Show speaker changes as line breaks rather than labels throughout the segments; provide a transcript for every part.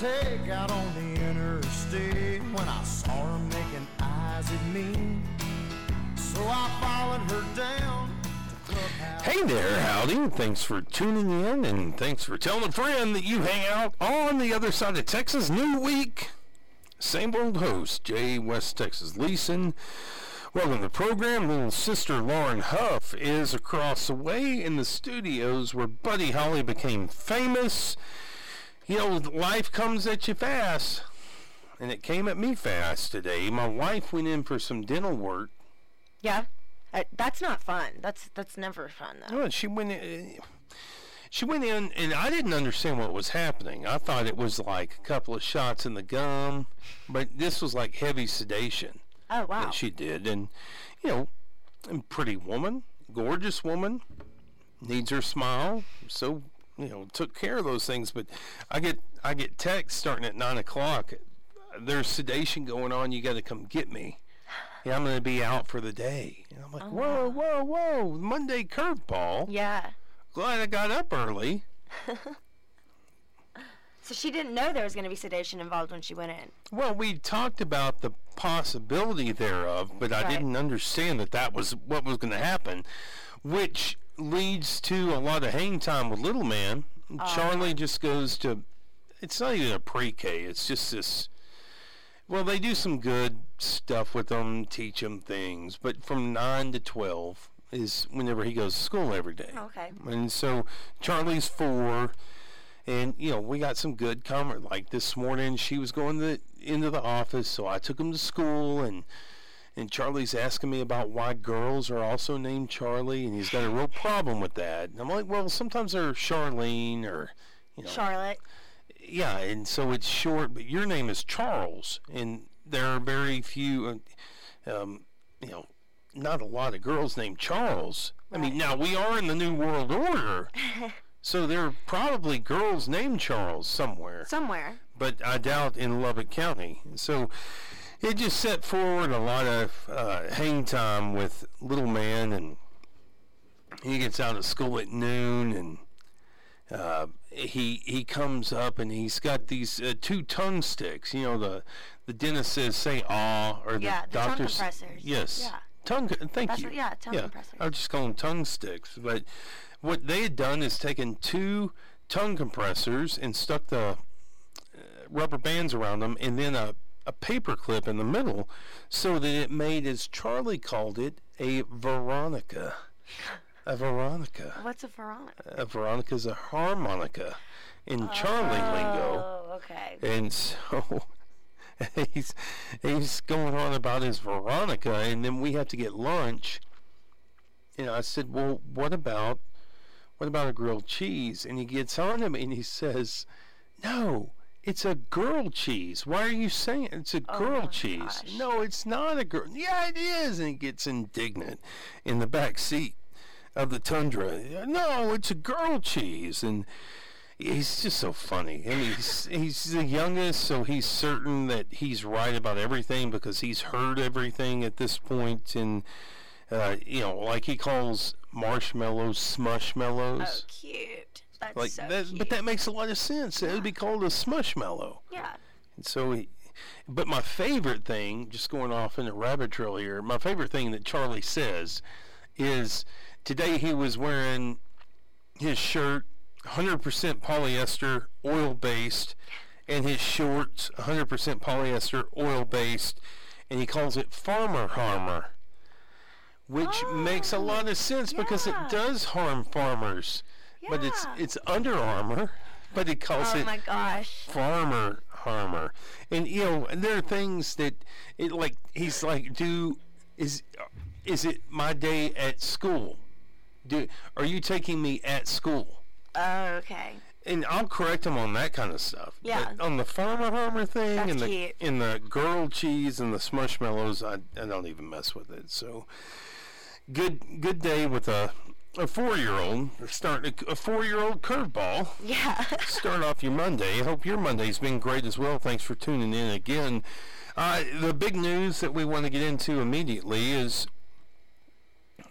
take out on the interstate when I saw her making eyes at me. So I followed her down.
Hey there, howdy. Thanks for tuning in and thanks for telling a friend that you hang out on the other side of Texas. New week. Same old host, Jay West Texas Leeson. Welcome to the program. Little sister Lauren Huff is across the way in the studios where Buddy Holly became famous. You know, life comes at you fast. And it came at me fast today. My wife went in for some dental work
Yeah. Uh, that's not fun. That's that's never fun though.
Well, she went in, she went in, and I didn't understand what was happening. I thought it was like a couple of shots in the gum, but this was like heavy sedation
Oh wow.
that she did. And, you know, a pretty woman, gorgeous woman, needs her smile. So, you know, took care of those things. But I get, I get texts starting at 9 o'clock. There's sedation going on. You got to come get me. Yeah, I'm going to be out for the day. And I'm like, oh, whoa, whoa, whoa. Monday curveball.
yeah.
Glad I got up early.
So she didn't know there was going to be sedation involved when she went in.
Well, we talked about the possibility thereof, but I didn't understand that that was what was going to happen, which leads to a lot of hang time with little man. Charlie just goes to, it's not even a pre-K, it's just this, well, they do some good stuff with them, teach them things, but from 9 to 12 is whenever he goes to school every day.
Okay.
And so Charlie's four, and you know we got some good comment. Like this morning, she was going to the, into the office, so I took him to school, and and Charlie's asking me about why girls are also named Charlie, and he's got a real problem with that. And I'm like, well, sometimes they're Charlene or you know,
Charlotte.
yeah, and so it's short, but your name is Charles, and there are very few, uh, um, you know, not a lot of girls named Charles. I mean, now we are in the New World Order, so there are probably girls named Charles somewhere,
Somewhere.
but I doubt in Lubbock County. So it just set forward a lot of uh, hang time with little man, and he gets out of school at noon, and uh, he he comes up and he's got these uh, two tongue sticks. You know, the the dentist says say ah, or the
Yeah, the tongue
doctor
compressors.
Yes.
Yeah.
Tongue. Thank
That's
you.
what- yeah, tongue compressors.
I would just call them tongue sticks. But what they had done is taken two tongue compressors and stuck the uh, rubber bands around them, and then a a paper clip in the middle, so that it made, as Charlie called it, a Veronica. A Veronica.
What's a Veronica?
A Veronica's a harmonica in Charlie lingo.
Oh, okay.
And so he's he's going on about his Veronica, and then we have to get lunch. You know, I said, "Well, what about what about a grilled cheese?" And he gets on him and he says, "No, it's a girl cheese. Why are you saying it's a girl
my
cheese?
gosh.
No, it's not a girl. Yeah, it is." And he gets indignant in the back seat of the Tundra. No, it's a girl cheese, and he's just so funny. I mean, he's, he's the youngest, so he's certain that he's right about everything because he's heard everything at this point, and uh, you know, like he calls marshmallows smushmallows.
Oh, cute. That's
like
so
that, but that makes a lot of sense. It would be called a smushmallow.
yeah.
And so he, but my favorite thing, just going off in a rabbit trail here, my favorite thing that Charlie says is today he was wearing his shirt 100% polyester, oil based, and his shorts 100% polyester, oil based, and he calls it Farmer Harmer. Which makes a oh, lot of sense because it does harm farmers. But it's it's Under Armour, but it calls
Oh
it
my gosh.
farmer harmer and you know and there are things that it like he's like do is is it my day at school do are you taking me at school
Oh, okay.
and I'll correct him on that kind of stuff.
Yeah.
But on the farmer harmer thing
That's
and the
cute.
and the girl cheese and the smushmallows, I, I don't even mess with it. So good good day with a a four year old starting a, a four year old curveball
Yeah.
start off your Monday. I hope your Monday's been great as well. Thanks for tuning in again. Uh, the big news that we want to get into immediately is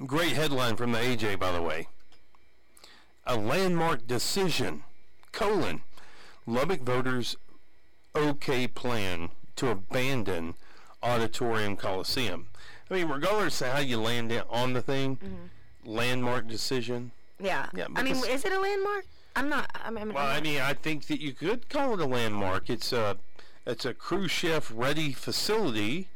great headline from the AJ, by the way. A landmark decision, colon, Lubbock voters okay plan to abandon Auditorium Coliseum. I mean, regardless of how you land it on the thing, landmark decision.
Yeah.
Yeah,
I mean, is it a landmark? I'm not. I mean,
Well, I mean, I think that you could call it a landmark. It's a it's a cruise chef ready facility,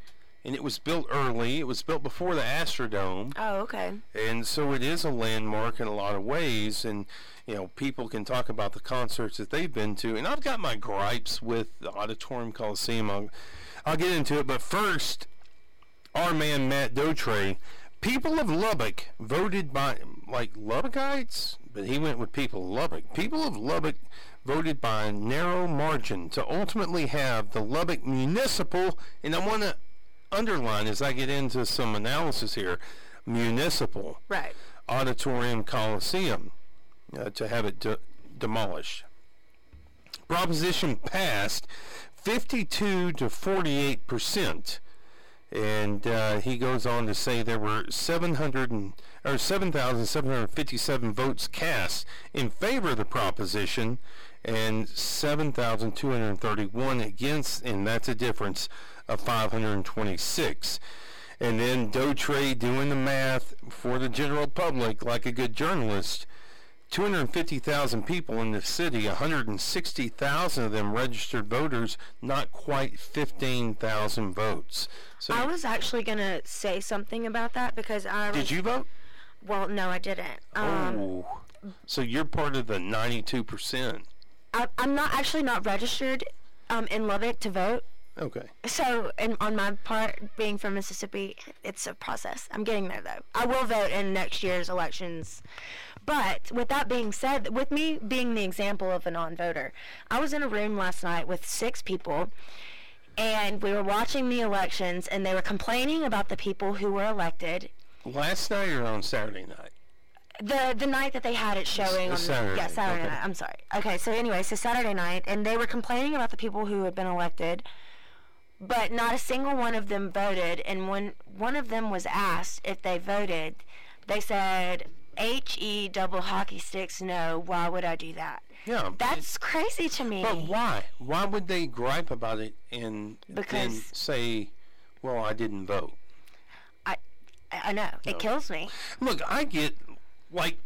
and it was built early. It was built before the Astrodome.
Oh, okay.
And so it is a landmark in a lot of ways. And, you know, people can talk about the concerts that they've been to. And I've got my gripes with the Auditorium Coliseum. I'll, I'll get into it. But first, our man Matt Dotray, people of Lubbock voted by, like Lubbockites, but he went with people of Lubbock. People of Lubbock voted by a narrow margin to ultimately have the Lubbock Municipal, and I want to underline as I get into some analysis here, municipal
Right.
auditorium coliseum uh, to have it de- demolished. Proposition passed 52 to 48 percent, and uh, he goes on to say there were 700 and, or 7,757 votes cast in favor of the proposition, and 7,231 against, and that's a difference of 526. And then Dotray doing the math for the general public like a good journalist. 250,000 people in the city, 160,000 of them registered voters, not quite 15,000 votes. So
I was actually gonna say something about that because I.
did you vote?
Well, no, I didn't. Um,
oh. So you're part of the 92%.
I, I'm not actually not registered um, in Lubbock to vote.
Okay.
So, and on my part, being from Mississippi, it's a process. I'm getting there though. I will vote in next year's elections. But with that being said, with me being the example of a non-voter, I was in a room last night with six people, and we were watching the elections, and they were complaining about the people who were elected.
Last night or on Saturday night?
The the night that they had it showing on
Saturday,
the, yeah Saturday
okay.
night. I'm sorry. Okay, so anyway, so Saturday night, and they were complaining about the people who had been elected, but not a single one of them voted. And when one of them was asked if they voted, they said H E double hockey sticks. No, why would I do that?
Yeah.
That's crazy to me.
But why? Why would they gripe about it and then say, well, I didn't vote?
I I know it kills me.
Look, I get like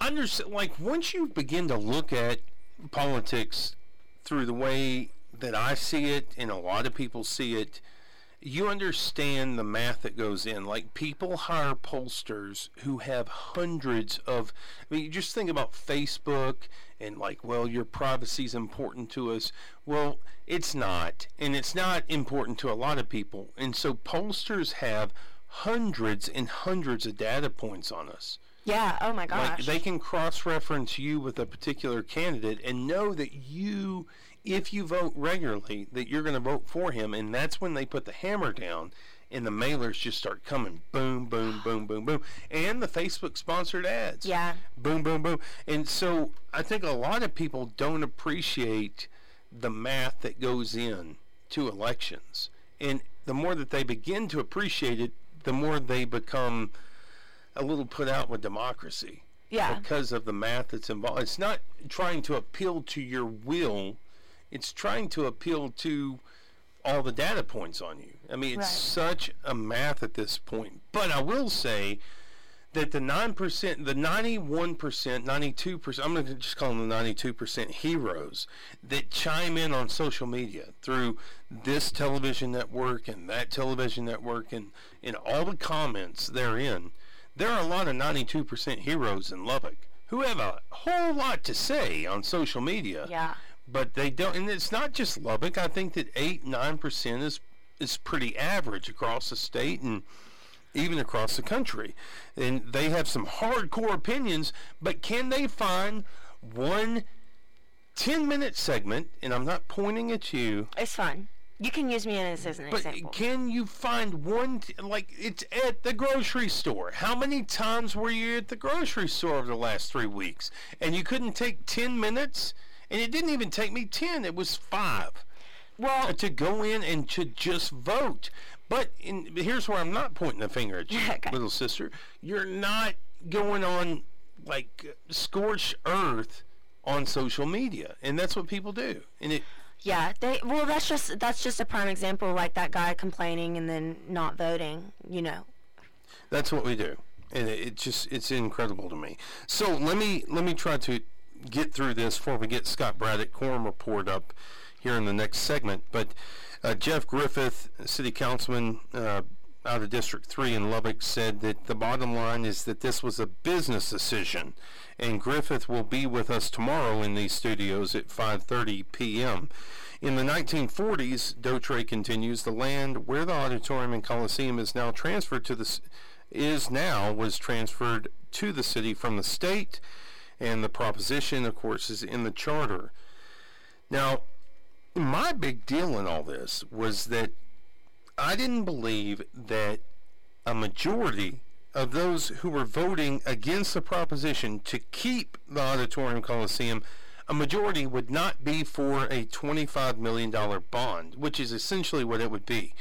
understand like once you begin to look at politics through the way that I see it and a lot of people see it, you understand the math that goes in. Like people hire pollsters who have hundreds of I mean, you just think about Facebook and like, well, your privacy is important to us. Well, it's not, and it's not important to a lot of people. And so pollsters have hundreds and hundreds of data points on us.
Yeah. Oh my
Like
gosh.
they can cross-reference you with a particular candidate and know that you, if you vote regularly, that you're going to vote for him, and that's when they put the hammer down, and the mailers just start coming, boom, boom, boom, boom, boom, and the Facebook sponsored ads,
yeah.
boom, boom, boom, and so I think a lot of people don't appreciate the math that goes in to elections, and the more that they begin to appreciate it, the more they become a little put out with democracy
Yeah.
because of the math that's involved. It's not trying to appeal to your will, it's trying to appeal to all the data points on you. I mean, it's
Right.
such a math at this point. But I will say that the 9%, the 91%, 92%, I'm going to just call them the 92% heroes that chime in on social media through this television network and that television network and, and all the comments therein. There are a lot of 92% heroes in Lubbock who have a whole lot to say on social media
Yeah.
But they don't and it's not just lubbock. I think that 8 9% is is pretty average across the state and even across the country. And they have some hardcore opinions but can they find one 10 minute segment and i'm not pointing at you.
It's fun. You can use me as, as an
but
example.
can you find one t- like it's at the grocery store. How many times were you at the grocery store over the last three weeks? And you couldn't take 10 minutes and it didn't even take me 10 it was five
well,
to go in and to just vote. But in, here's where I'm not pointing the finger at you,
Okay.
little sister. You're not going on like scorched earth on social media, and that's what people do. And it
Yeah, they well that's just that's just a prime example like that guy complaining and then not voting, you know.
That's what we do, and it, it just it's incredible to me. So let me let me try to get through this before we get Scott Braddock quorum report up here in the next segment. But uh, Jeff Griffith, city councilman uh, out of District 3 in Lubbock, said that the bottom line is that this was a business decision. And Griffith will be with us tomorrow in these studios at 5.30 p.m. In the 1940s, Dotray continues, the land where the auditorium and coliseum is now transferred to the is now was transferred to the city from the state and the proposition of course is in the charter. Now, my big deal in all this was that I didn't believe that a majority of those who were voting against the proposition to keep the Auditorium Coliseum, a majority would not be for a $25 million bond, which is essentially what it would be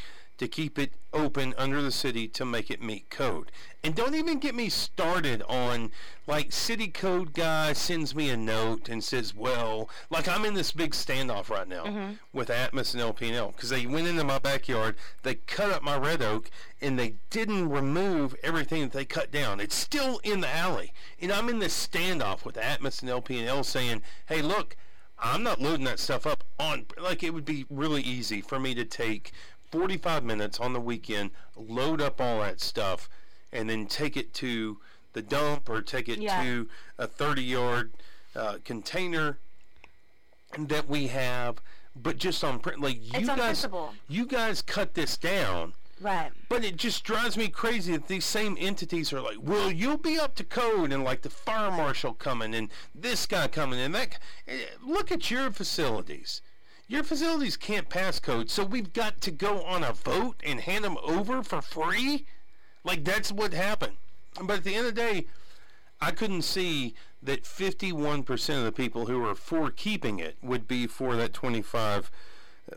to keep it open under the city to make it meet code. And don't even get me started on like city code guy sends me a note and says, well, like I'm in this big standoff right now
Mm-hmm.
with Atmos and LP&L because they went into my backyard, they cut up my red oak, and they didn't remove everything that they cut down. It's still in the alley. And I'm in this standoff with Atmos and LP&L saying, hey, look, I'm not loading that stuff up on, like it would be really easy for me to take 45 minutes on the weekend, load up all that stuff, and then take it to the dump or take it
Yeah.
to a 30 yard uh, container that we have. But just on print, like you
It's
guys, you guys cut this down.
Right.
But it just drives me crazy that these same entities are like, well, you'll be up to code, and like the fire marshal coming, and this guy coming, and that. eh, Look at your facilities. Your facilities can't pass code, so we've got to go on a vote and hand them over for free. Like that's what happened. But at the end of the day, I couldn't see that 51% of the people who are for keeping it would be for that 25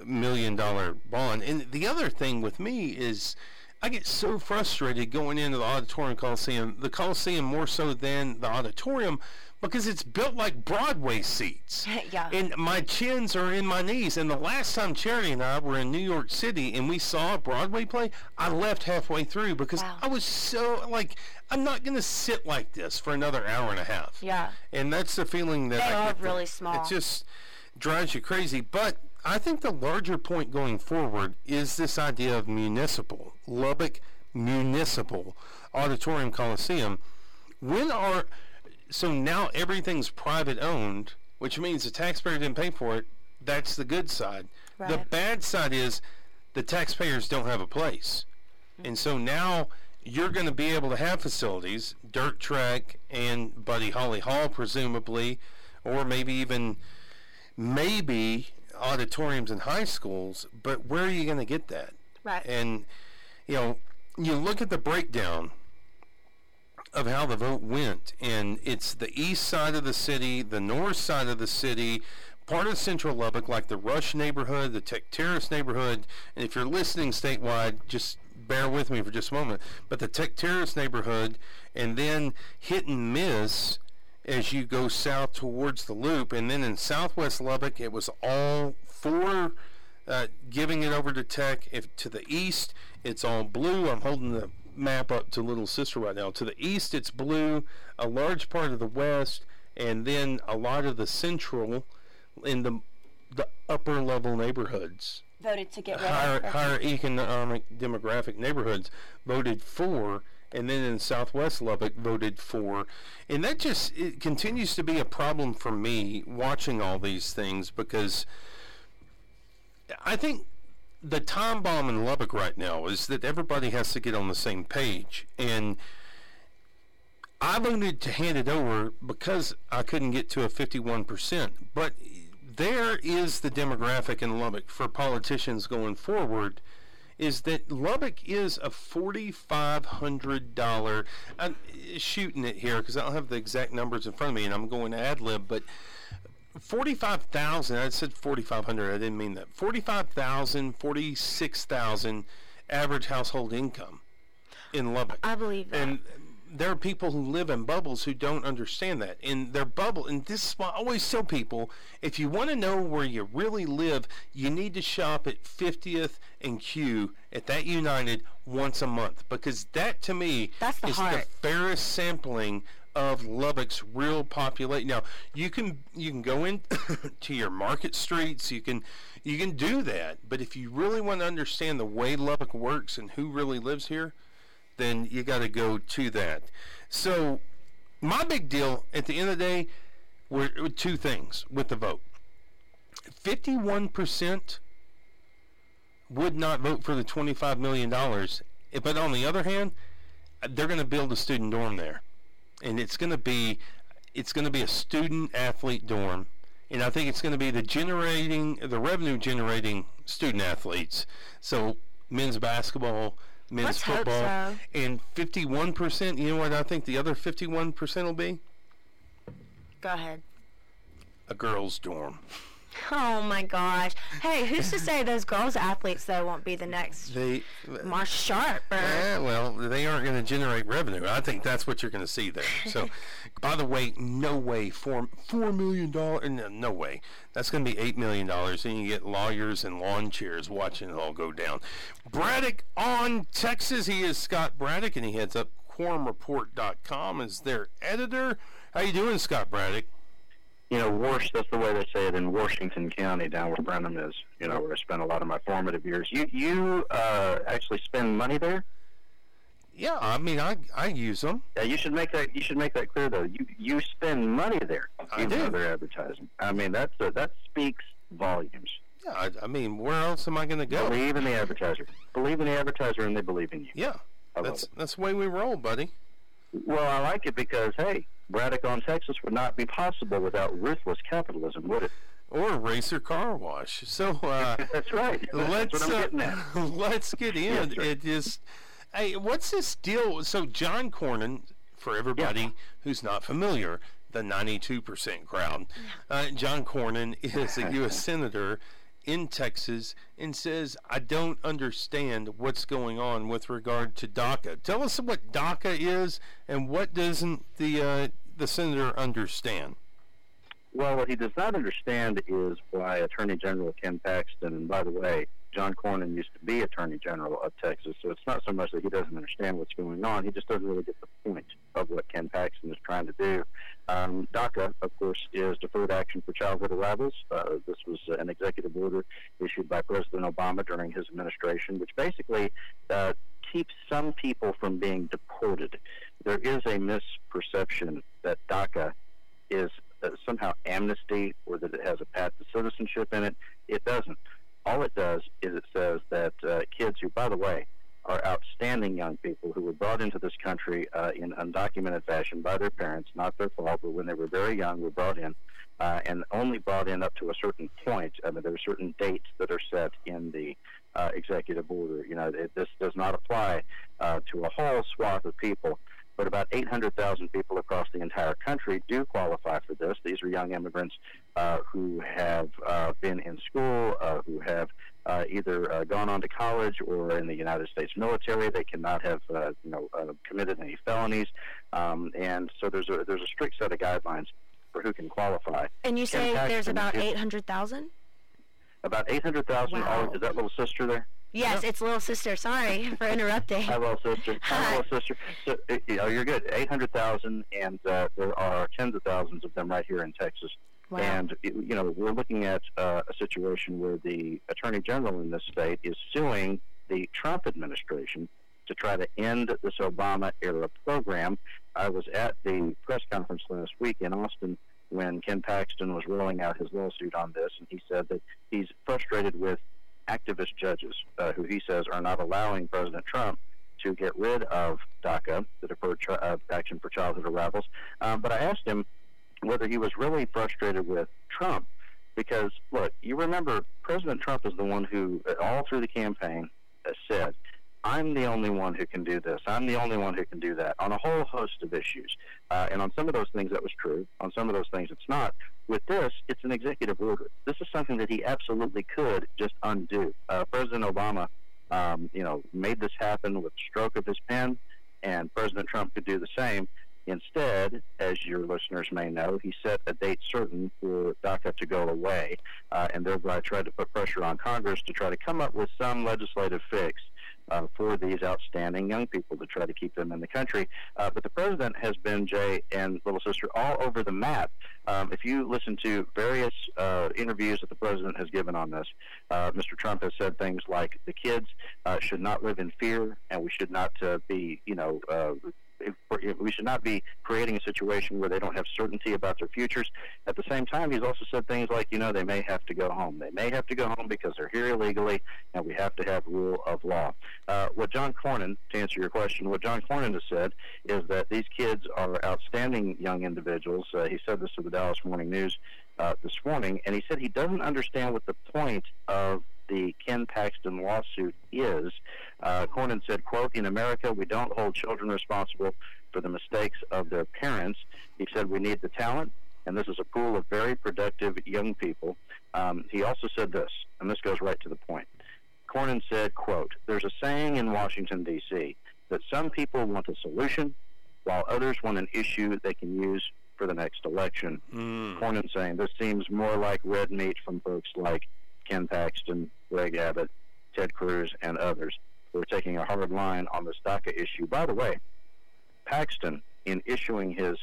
million dollar bond. And the other thing with me is I get so frustrated going into the auditorium coliseum, the coliseum more so than the auditorium because it's built like Broadway seats.
Yeah.
And my chins are in my knees. And the last time Charity and I were in New York City and we saw a Broadway play, I left halfway through because
Wow.
I was so like I'm not going to sit like this for another hour and a half.
Yeah.
And that's the feeling that
They
I
are
get from-
really small.
It just drives you crazy. But I think the larger point going forward is this idea of municipal, Lubbock Municipal Auditorium Coliseum. When are so now everything's private owned, which means the taxpayer didn't pay for it. That's the good side. The bad side is the taxpayers don't have a place. And so now you're going to be able to have facilities, Dirt Track and Buddy Holly Hall, presumably, or maybe even maybe auditoriums in high schools. But where are you going to get that?
Right.
And you know, you look at the breakdown of how the vote went, and it's the east side of the city, the north side of the city, part of central Lubbock, like the Rush neighborhood, the Tech Terrace neighborhood, and if you're listening statewide, just bear with me for just a moment. But the Tech Terrace neighborhood, and then hit and miss as you go south towards the loop, and then in southwest Lubbock, it was all four uh, giving it over to Tech. If to the east, it's all blue. I'm holding the map up to Little Sister right now. To the east, it's blue. A large part of the west, and then a lot of the central, in the the upper level neighborhoods,
Voted to get rid
higher
of.
higher economic demographic neighborhoods voted for. And then in Southwest Lubbock voted for, and that just it continues to be a problem for me watching all these things because I think the time bomb in Lubbock right now is that everybody has to get on the same page. And I voted to hand it over because I couldn't get to a 51%. But there is the demographic in Lubbock for politicians going forward is that Lubbock is a $4,500. I'm shooting it here because I don't have the exact numbers in front of me and I'm going to ad lib, but 45,000, I said 4,500, I didn't mean that. 45,000, 46,000 average household income in Lubbock.
I believe that.
And there are people who live in bubbles who don't understand that. In their bubble, and this is why I always tell people if you want to know where you really live, you need to shop at 50th and Q at that United once a month because that to me
That's the
is
heart.
the fairest sampling of Lubbock's real population. Now you can you can go in to your market streets. You can you can do that, but if you really want to understand the way Lubbock works and who really lives here, then you got to go to that. So my big deal at the end of the day were, were two things with the vote. Fifty-one percent would not vote for the twenty-five million dollars, but on the other hand, they're going to build a student dorm there, and it's going to be it's going to be a student athlete dorm, and I think it's going to be the generating the revenue generating student athletes. So men's basketball, men's
Let's
football,
so.
and fifty-one percent. You know what I think the other fifty-one percent will be?
Go ahead.
A girls' dorm.
Oh my gosh. Hey, who's to say those girls athletes though won't be the next
They
Marsha Sharp or
Eh, well, they aren't going to generate revenue. I think that's what you're going to see there. So, by the way, no way four four million dollars. No, no way. That's going to be eight million dollars, and you get lawyers and lawn chairs watching it all go down. Braddock on Texas. He is Scott Braddock, and he heads up quorumreport.com as their editor. How you doing, Scott Braddock?
You know, Warsh, that's the way they say it in Washington County, down where Brenham is, you know, where I spent a lot of my formative years. You you uh, actually spend money there?
Yeah, I mean, I I use them.
Yeah, you should make that you should make that clear though. You you spend money there.
I do.
they're advertising. I mean, that's uh, that speaks volumes.
Yeah, I, I mean, where else am I going to go?
Believe in the advertiser. Believe in the advertiser, and they believe in you.
Yeah, that's that's the way we roll, buddy.
Well, I like it because hey, Braddock on Texas would not be possible without ruthless capitalism, would it?
Or racer car wash. So. uh
That's right.
Let's
what I'm
uh,
getting at.
let's get in.
Yes, sir.
it just hey, what's this deal? So John Cornyn, for everybody who's not familiar, the 92% crowd, uh, John Cornyn is a U.S. senator in Texas and says, "I don't understand what's going on with regard to DACA." Tell us what DACA is and what doesn't the uh, the senator understand?
Well, what he does not understand is why Attorney General Ken Paxton, and by the way, John Cornyn used to be Attorney General of Texas, so it's not so much that he doesn't understand what's going on, he just doesn't really get the point of what Ken Paxton is trying to do. Um, DACA, of course, is Deferred Action for Childhood Arrivals. Uh, this was an executive order issued by President Obama during his administration, which basically uh, keeps some people from being deported. There is a misperception that DACA is uh, somehow amnesty or that it has a path to citizenship in it. It doesn't. All it does is it says that uh, kids who, by the way, are outstanding young people who were brought into this country uh, in undocumented fashion by their parents, not their fault, but when they were very young, were brought in, uh, and only brought in up to a certain point. I mean, there are certain dates that are set in the uh, executive order. You know, it, this does not apply uh, to a whole swath of people but about 800,000 people across the entire country do qualify for this. These are young immigrants uh, who have uh, been in school, uh, who have uh, either uh, gone on to college or in the United States military. They cannot have, uh, you know, uh, committed any felonies, um, and so there's a there's a strict set of guidelines for who can qualify.
And you say there's about 800,000?
About 800,000.
Wow.
Oh, is that little sister there?
Yes, it's little sister. Sorry for interrupting.
Hi, little sister. Hi, little sister. So, uh, you know, you're good. 800,000, and uh, there are tens of thousands of them right here in Texas.
Wow.
And, you know, we're looking at uh, a situation where the Attorney General in this state is suing the Trump administration to try to end this Obama era program. I was at the press conference last week in Austin when Ken Paxton was rolling out his lawsuit on this, and he said that he's frustrated with activist judges uh, who he says are not allowing President Trump to get rid of DACA, the Deferred uh, Action for Childhood Arrivals. Um, but I asked him whether he was really frustrated with Trump because, look, you remember President Trump is the one who, uh, all through the campaign, uh, said, I'm the only one who can do this. I'm the only one who can do that on a whole host of issues. Uh, and on some of those things, that was true. On some of those things, it's not. With this, it's an executive order. This is something that he absolutely could just undo. Uh, President Obama, um, you know, made this happen with stroke of his pen. and President Trump could do the same. Instead, as your listeners may know, he set a date certain for DACA to go away, uh, and thereby tried to put pressure on Congress to try to come up with some legislative fix uh, for these outstanding young people to try to keep them in the country. Uh, but the president has been, Jay and little sister, all over the map. Um, if you listen to various uh, interviews that the president has given on this, uh, Mr. Trump has said things like the kids uh, should not live in fear, and we should not uh, be, you know, if, if we should not be creating a situation where they don't have certainty about their futures. At the same time, he's also said things like, you know, they may have to go home. They may have to go home because they're here illegally, and we have to have rule of law. Uh, what John Cornyn, to answer your question, what John Cornyn has said is that these kids are outstanding young individuals. Uh, he said this to the Dallas Morning News uh, this morning, and he said he doesn't understand what the point of the Ken Paxton lawsuit is. Uh, Cornyn said, quote, in America, we don't hold children responsible for the mistakes of their parents. He said, we need the talent, and this is a pool of very productive young people. Um, he also said this, and this goes right to the point. Cornyn said, quote, there's a saying in Washington, D.C., that some people want a solution while others want an issue they can use for the next election. Mm. Cornyn saying this seems more like red meat from folks like Ken Paxton, Greg Abbott, Ted Cruz, and others who are taking a hard line on this DACA issue. By the way, Paxton, in issuing his,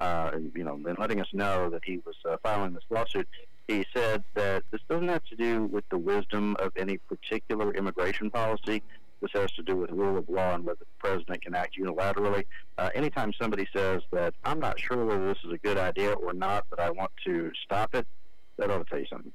uh, you know, in letting us know that he was uh, filing this lawsuit, he said that this doesn't have to do with the wisdom of any particular immigration policy. This has to do with rule of law and whether the president can act unilaterally. Uh, anytime somebody says that I'm not sure whether this is a good idea or not, but I want to stop it, that ought to tell you something.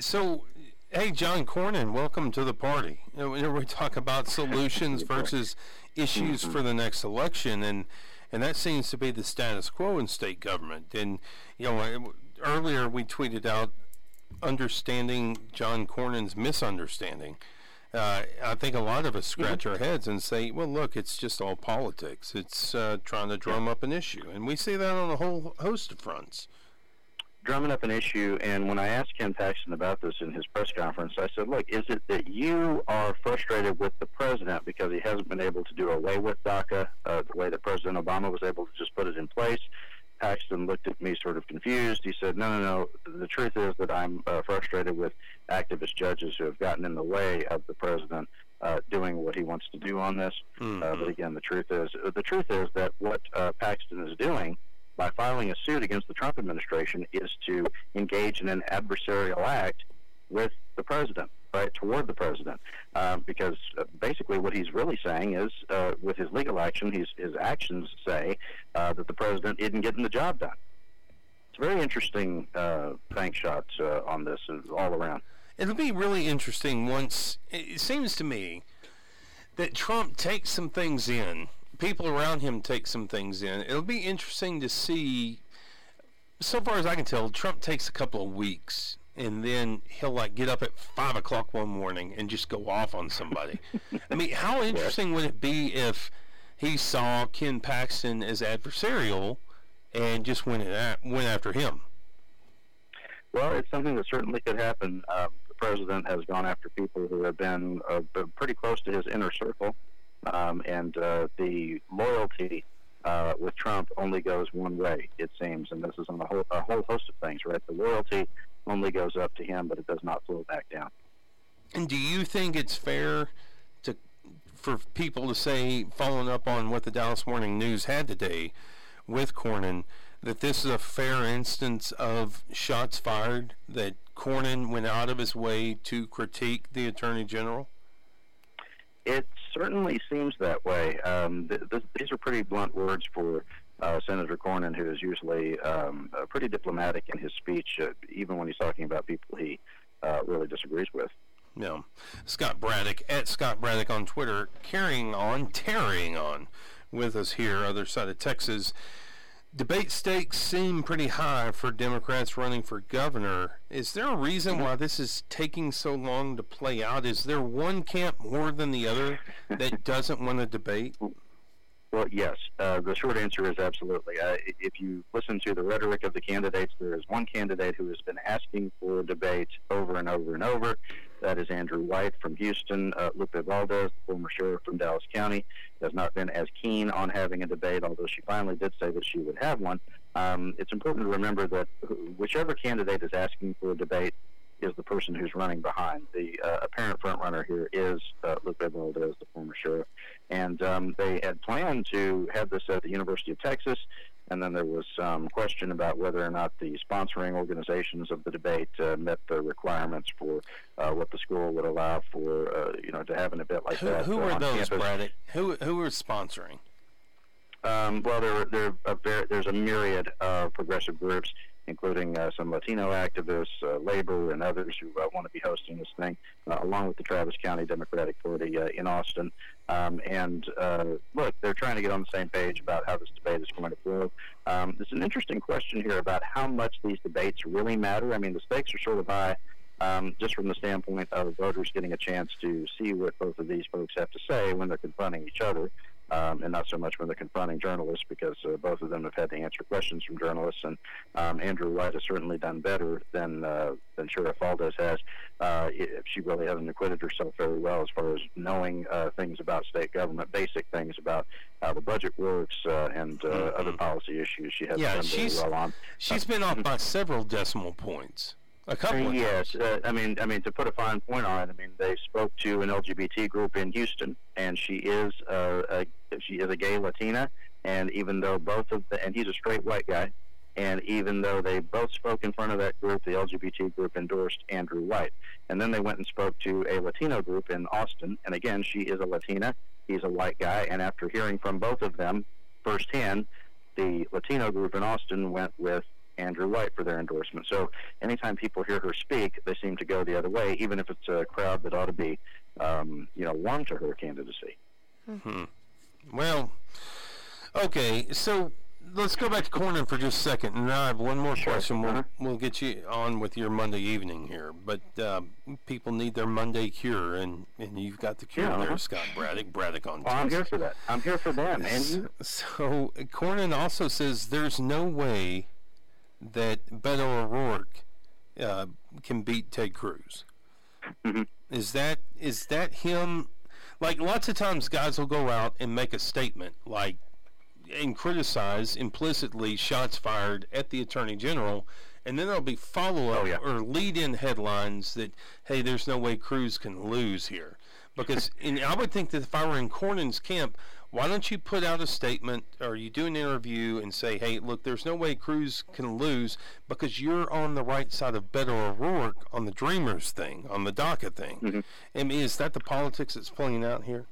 So, hey, John Cornyn, welcome to the party. You know, we talk about solutions versus issues for the next election, and and that seems to be the status quo in state government. And you know, earlier we tweeted out understanding John Cornyn's misunderstanding. Uh, I think a lot of us scratch our heads and say, well, look, it's just all politics. It's uh, trying to drum up an issue. And we see that on a whole host of fronts
drumming up an issue. And when I asked Ken Paxton about this in his press conference, I said, "Look, is it that you are frustrated with the president because he hasn't been able to do away with DACA uh, the way that President Obama was able to just put it in place?" Paxton looked at me sort of confused. He said, "No, no, no. The truth is that I'm uh, frustrated with activist judges who have gotten in the way of the president uh, doing what he wants to do on this. Mm-hmm. Uh, but again, the truth is the truth is that what uh, Paxton is doing by filing a suit against the Trump administration is to engage in an adversarial act with the president, right, toward the president. Uh, because uh, basically what he's really saying is, uh, with his legal action, his, his actions say uh, that the president isn't getting the job done. It's a very interesting uh, bank shot uh, on this all around.
It'll be really interesting once, it seems to me, that Trump takes some things in people around him take some things in. It'll be interesting to see. So far as I can tell, Trump takes a couple of weeks, and then he'll like get up at five o'clock one morning and just go off on somebody. I mean, how interesting would it be if he saw Ken Paxton as adversarial and just went at, went after him?
Well, it's something that certainly could happen. Um, the president has gone after people who have been uh, pretty close to his inner circle. Um, and uh, the loyalty uh, with Trump only goes one way, it seems, and this is on a whole, a whole host of things, right? The loyalty only goes up to him, but it does not flow back down.
And do you think it's fair to for people to say, following up on what the Dallas Morning News had today with Cornyn, that this is a fair instance of shots fired, that Cornyn went out of his way to critique the Attorney General?
It certainly seems that way. Um, th- th- these are pretty blunt words for uh, Senator Cornyn, who is usually um, uh, pretty diplomatic in his speech, uh, even when he's talking about people he uh, really disagrees with.
Yeah. Scott Braddock, at Scott Braddock on Twitter, carrying on, tarrying on with us here, other side of Texas debate stakes seem pretty high for Democrats running for governor. Is there a reason why this is taking so long to play out? Is there one camp more than the other that doesn't want to debate?
Well, yes. Uh, the short answer is absolutely. Uh, if you listen to the rhetoric of the candidates, there is one candidate who has been asking for a debate over and over and over. That is Andrew White from Houston. Uh, Lupe Valdez, former sheriff from Dallas County, has not been as keen on having a debate, although she finally did say that she would have one. Um, it's important to remember that whichever candidate is asking for a debate, is the person who's running behind. The uh, apparent front runner here is uh, Lupe Valdez, the former sheriff. And um, they had planned to have this at the University of Texas, and then there was some question about whether or not the sponsoring organizations of the debate uh, met the requirements for uh, what the school would allow for, uh, you know, to have an event like
who,
that.
Who
uh,
are those,
campus.
Braddock? Who who are sponsoring?
Um, well, there, there, a ver- there's a myriad of progressive groups, including uh, some Latino activists, uh, labor, and others who uh, want to be hosting this thing, along with the Travis County Democratic Party in Austin. Um, and look, they're trying to get on the same page about how this debate is going to flow. Um, there's an interesting question here about how much these debates really matter. I mean, the stakes are sort of high. Um, just from the standpoint of voters getting a chance to see what both of these folks have to say when they're confronting each other um, and not so much when they're confronting journalists, because uh, both of them have had to answer questions from journalists. And um, Andrew White has certainly done better than uh, than Sheriff Valdez has. Uh, it, she really hasn't acquitted herself very well as far as knowing uh, things about state government, basic things about how the budget works, uh, and uh,
Mhm.
other policy issues. She hasn't
Yeah,
done very well on.
She's been off by several decimal points. A couple of
Yes, uh, I mean, I mean, to put a fine point on it, I mean, they spoke to an LGBT group in Houston, and she is uh, a she is a gay Latina, and even though both of the and he's a straight white guy, and even though they both spoke in front of that group, the LGBT group endorsed Andrew White, and then they went and spoke to a Latino group in Austin, and again, she is a Latina, he's a white guy, and after hearing from both of them firsthand, the Latino group in Austin went with Andrew White for their endorsement. So anytime people hear her speak, they seem to go the other way, even if it's a crowd that ought to be, um, you know, warm to her candidacy. Hmm.
Well, okay, so let's go back to Cornyn for just a second, and I have one more
Sure,
question. We'll,
uh-huh.
we'll get you on with your Monday evening here, but um, people need their Monday cure, and, and you've got the cure
Yeah,
there,
uh-huh.
Scott Braddock, Braddock on
Well, I'm here for that. I'm here for them. And
So Cornyn also says there's no way that Beto O'Rourke uh, can beat Ted Cruz.
Mhm.
Is that is that him? Like lots of times, guys will go out and make a statement like and criticize implicitly shots fired at the attorney general, and then there'll be follow up
Oh, yeah.
or lead in headlines that hey, there's no way Cruz can lose here. Because in, I would think that if I were in Cornyn's camp, why don't you put out a statement or you do an interview and say, hey, look, there's no way Cruz can lose because you're on the right side of Beto O'Rourke on the Dreamers thing, on the DACA thing.
Mhm.
I mean, is that the politics that's playing out here?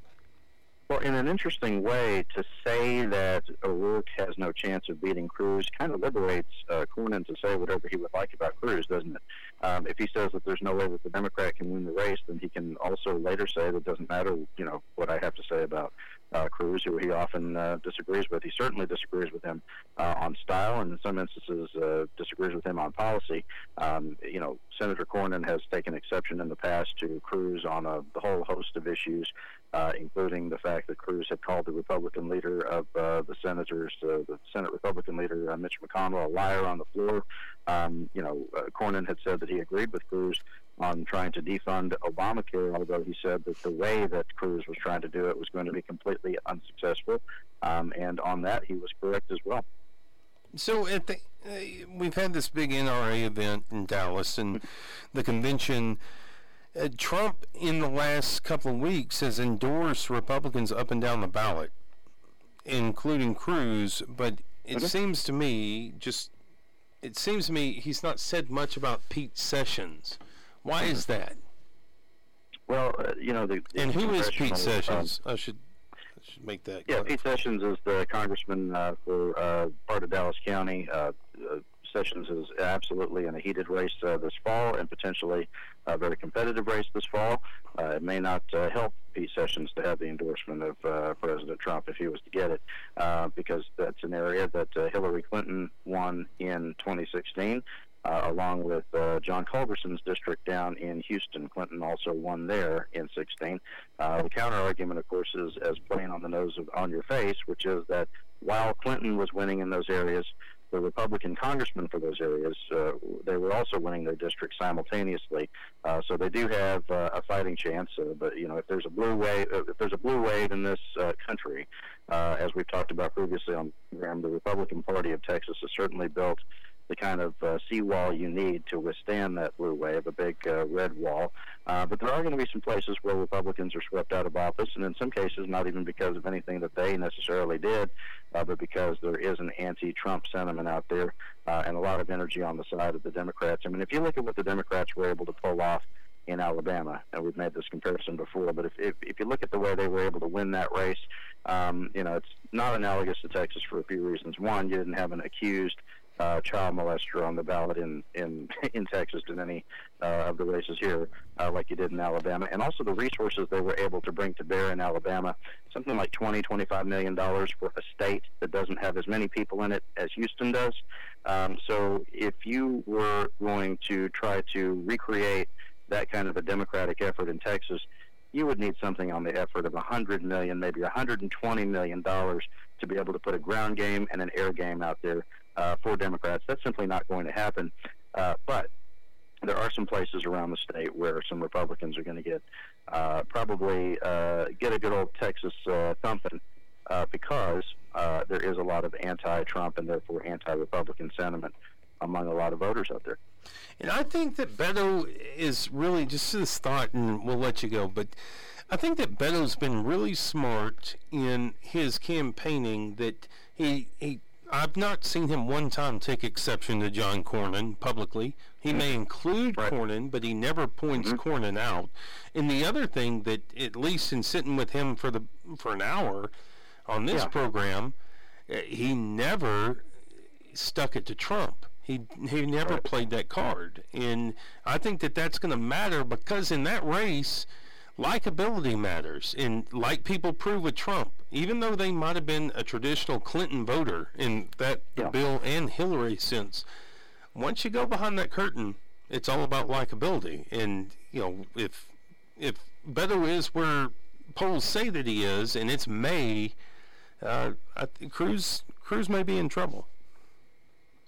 well, in an interesting way, to say that O'Rourke has no chance of beating Cruz kind of liberates uh, Cornyn to say whatever he would like about Cruz, doesn't it? Um, if he says that there's no way that the Democrat can win the race, then he can also later say that it doesn't matter, you know, what I have to say about uh, Cruz, who he often uh, disagrees with. He certainly disagrees with him uh, on style, and in some instances uh, disagrees with him on policy. Um, you know, Senator Cornyn has taken exception in the past to Cruz on a the whole host of issues, uh, including the fact that Cruz had called the Republican leader of uh, the senators, uh, the Senate Republican leader uh, Mitch McConnell, a liar on the floor. Um, you know, uh, Cornyn had said that he agreed with Cruz on trying to defund Obamacare, although he said that the way that Cruz was trying to do it was going to be completely unsuccessful. Um, and on that, he was correct as well.
So at the, uh, we've had this big NRA event in Dallas and the convention. Uh, Trump, in the last couple of weeks, has endorsed Republicans up and down the ballot, including Cruz. But it
Okay.
seems to me, just it seems to me, he's not said much about Pete Sessions. Why is that?
Well, uh, you know, the, the
And who is Pete
congressional, um,
Sessions? I should I should make that.
Yeah,
clear.
Pete Sessions is the congressman uh, for uh, part of Dallas County. Uh, uh, Sessions is absolutely in a heated race uh, this fall and potentially a very competitive race this fall. Uh, it may not uh, help Pete Sessions to have the endorsement of uh, President Trump if he was to get it, uh, because that's an area that uh, Hillary Clinton won in 2016. Uh, along with uh, John Culberson's district down in Houston. Clinton also won there in 16. Uh, the counter argument, of course, is as plain on the nose of, on your face, which is that while Clinton was winning in those areas, the Republican congressmen for those areas, uh, they were also winning their districts simultaneously. Uh, so they do have uh, a fighting chance. Uh, but you know, if there's a blue wave, uh, if there's a blue wave in this uh, country, uh, as we've talked about previously on the program, the Republican Party of Texas has certainly built the kind of uh, seawall you need to withstand that blue wave, a big uh, red wall. Uh, but there are going to be some places where Republicans are swept out of office, and in some cases, not even because of anything that they necessarily did, uh, but because there is an anti-Trump sentiment out there uh, and a lot of energy on the side of the Democrats. I mean, if you look at what the Democrats were able to pull off in Alabama, and we've made this comparison before, but if, if, if you look at the way they were able to win that race, um, you know, it's not analogous to Texas for a few reasons. One, you didn't have an accused uh, child molester on the ballot in in in Texas than any uh, of the races here, uh, like you did in Alabama, and also the resources they were able to bring to bear in Alabama, something like 20, 25 million dollars for a state that doesn't have as many people in it as Houston does. Um, so if you were going to try to recreate that kind of a democratic effort in Texas, you would need something on the effort of 100 million, maybe 120 million dollars to be able to put a ground game and an air game out there uh, for Democrats. That's simply not going to happen. Uh, but there are some places around the state where some Republicans are going to get uh, probably uh, get a good old Texas uh, thumping uh, because uh, there is a lot of anti-Trump and therefore anti-Republican sentiment among a lot of voters out there.
And I think that Beto is really just this thought, and we'll let you go. But I think that Beto's been really smart in his campaigning. That he he I've not seen him one time take exception to John Cornyn publicly. He may include
Right.
Cornyn, but he never points
Mhm.
Cornyn out. And the other thing that, at least in sitting with him for the for an hour on this
Yeah.
program, eh, he never stuck it to Trump. He he never
Right.
played that card, and I think that that's going to matter because in that race, likability matters, and like people prove with Trump, even though they might have been a traditional Clinton voter in that
Yeah.
Bill and Hillary sense, once you go behind that curtain, it's all about likability, and you know if if Beto is where polls say that he is, and it's May, uh, I th- Cruz Cruz may be in trouble.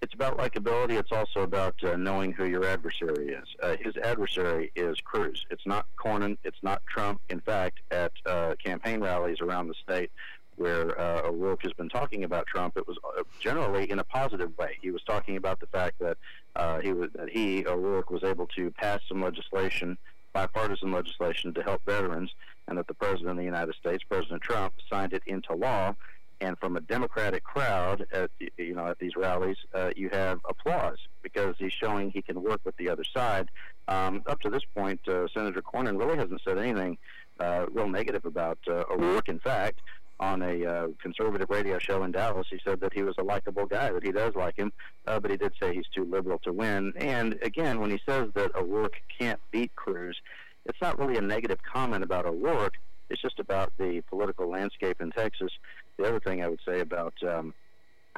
It's about likability. It's also about uh, knowing who your adversary is. Uh, his adversary is Cruz. It's not Cornyn. It's not Trump. In fact, at uh, campaign rallies around the state where uh, O'Rourke has been talking about Trump, it was uh, generally in a positive way. He was talking about the fact that uh, he was that he O'Rourke was able to pass some legislation, bipartisan legislation, to help veterans, and that the president of the United States, President Trump, signed it into law and from a Democratic crowd at you know at these rallies, uh, you have applause because he's showing he can work with the other side. Um, up to this point, uh, Senator Cornyn really hasn't said anything uh, real negative about uh, O'Rourke. In fact, on a uh, conservative radio show in Dallas, he said that he was a likable guy, that he does like him, uh, but he did say he's too liberal to win. And again, when he says that O'Rourke can't beat Cruz, it's not really a negative comment about O'Rourke. It's just about the political landscape in Texas. The other thing I would say about um,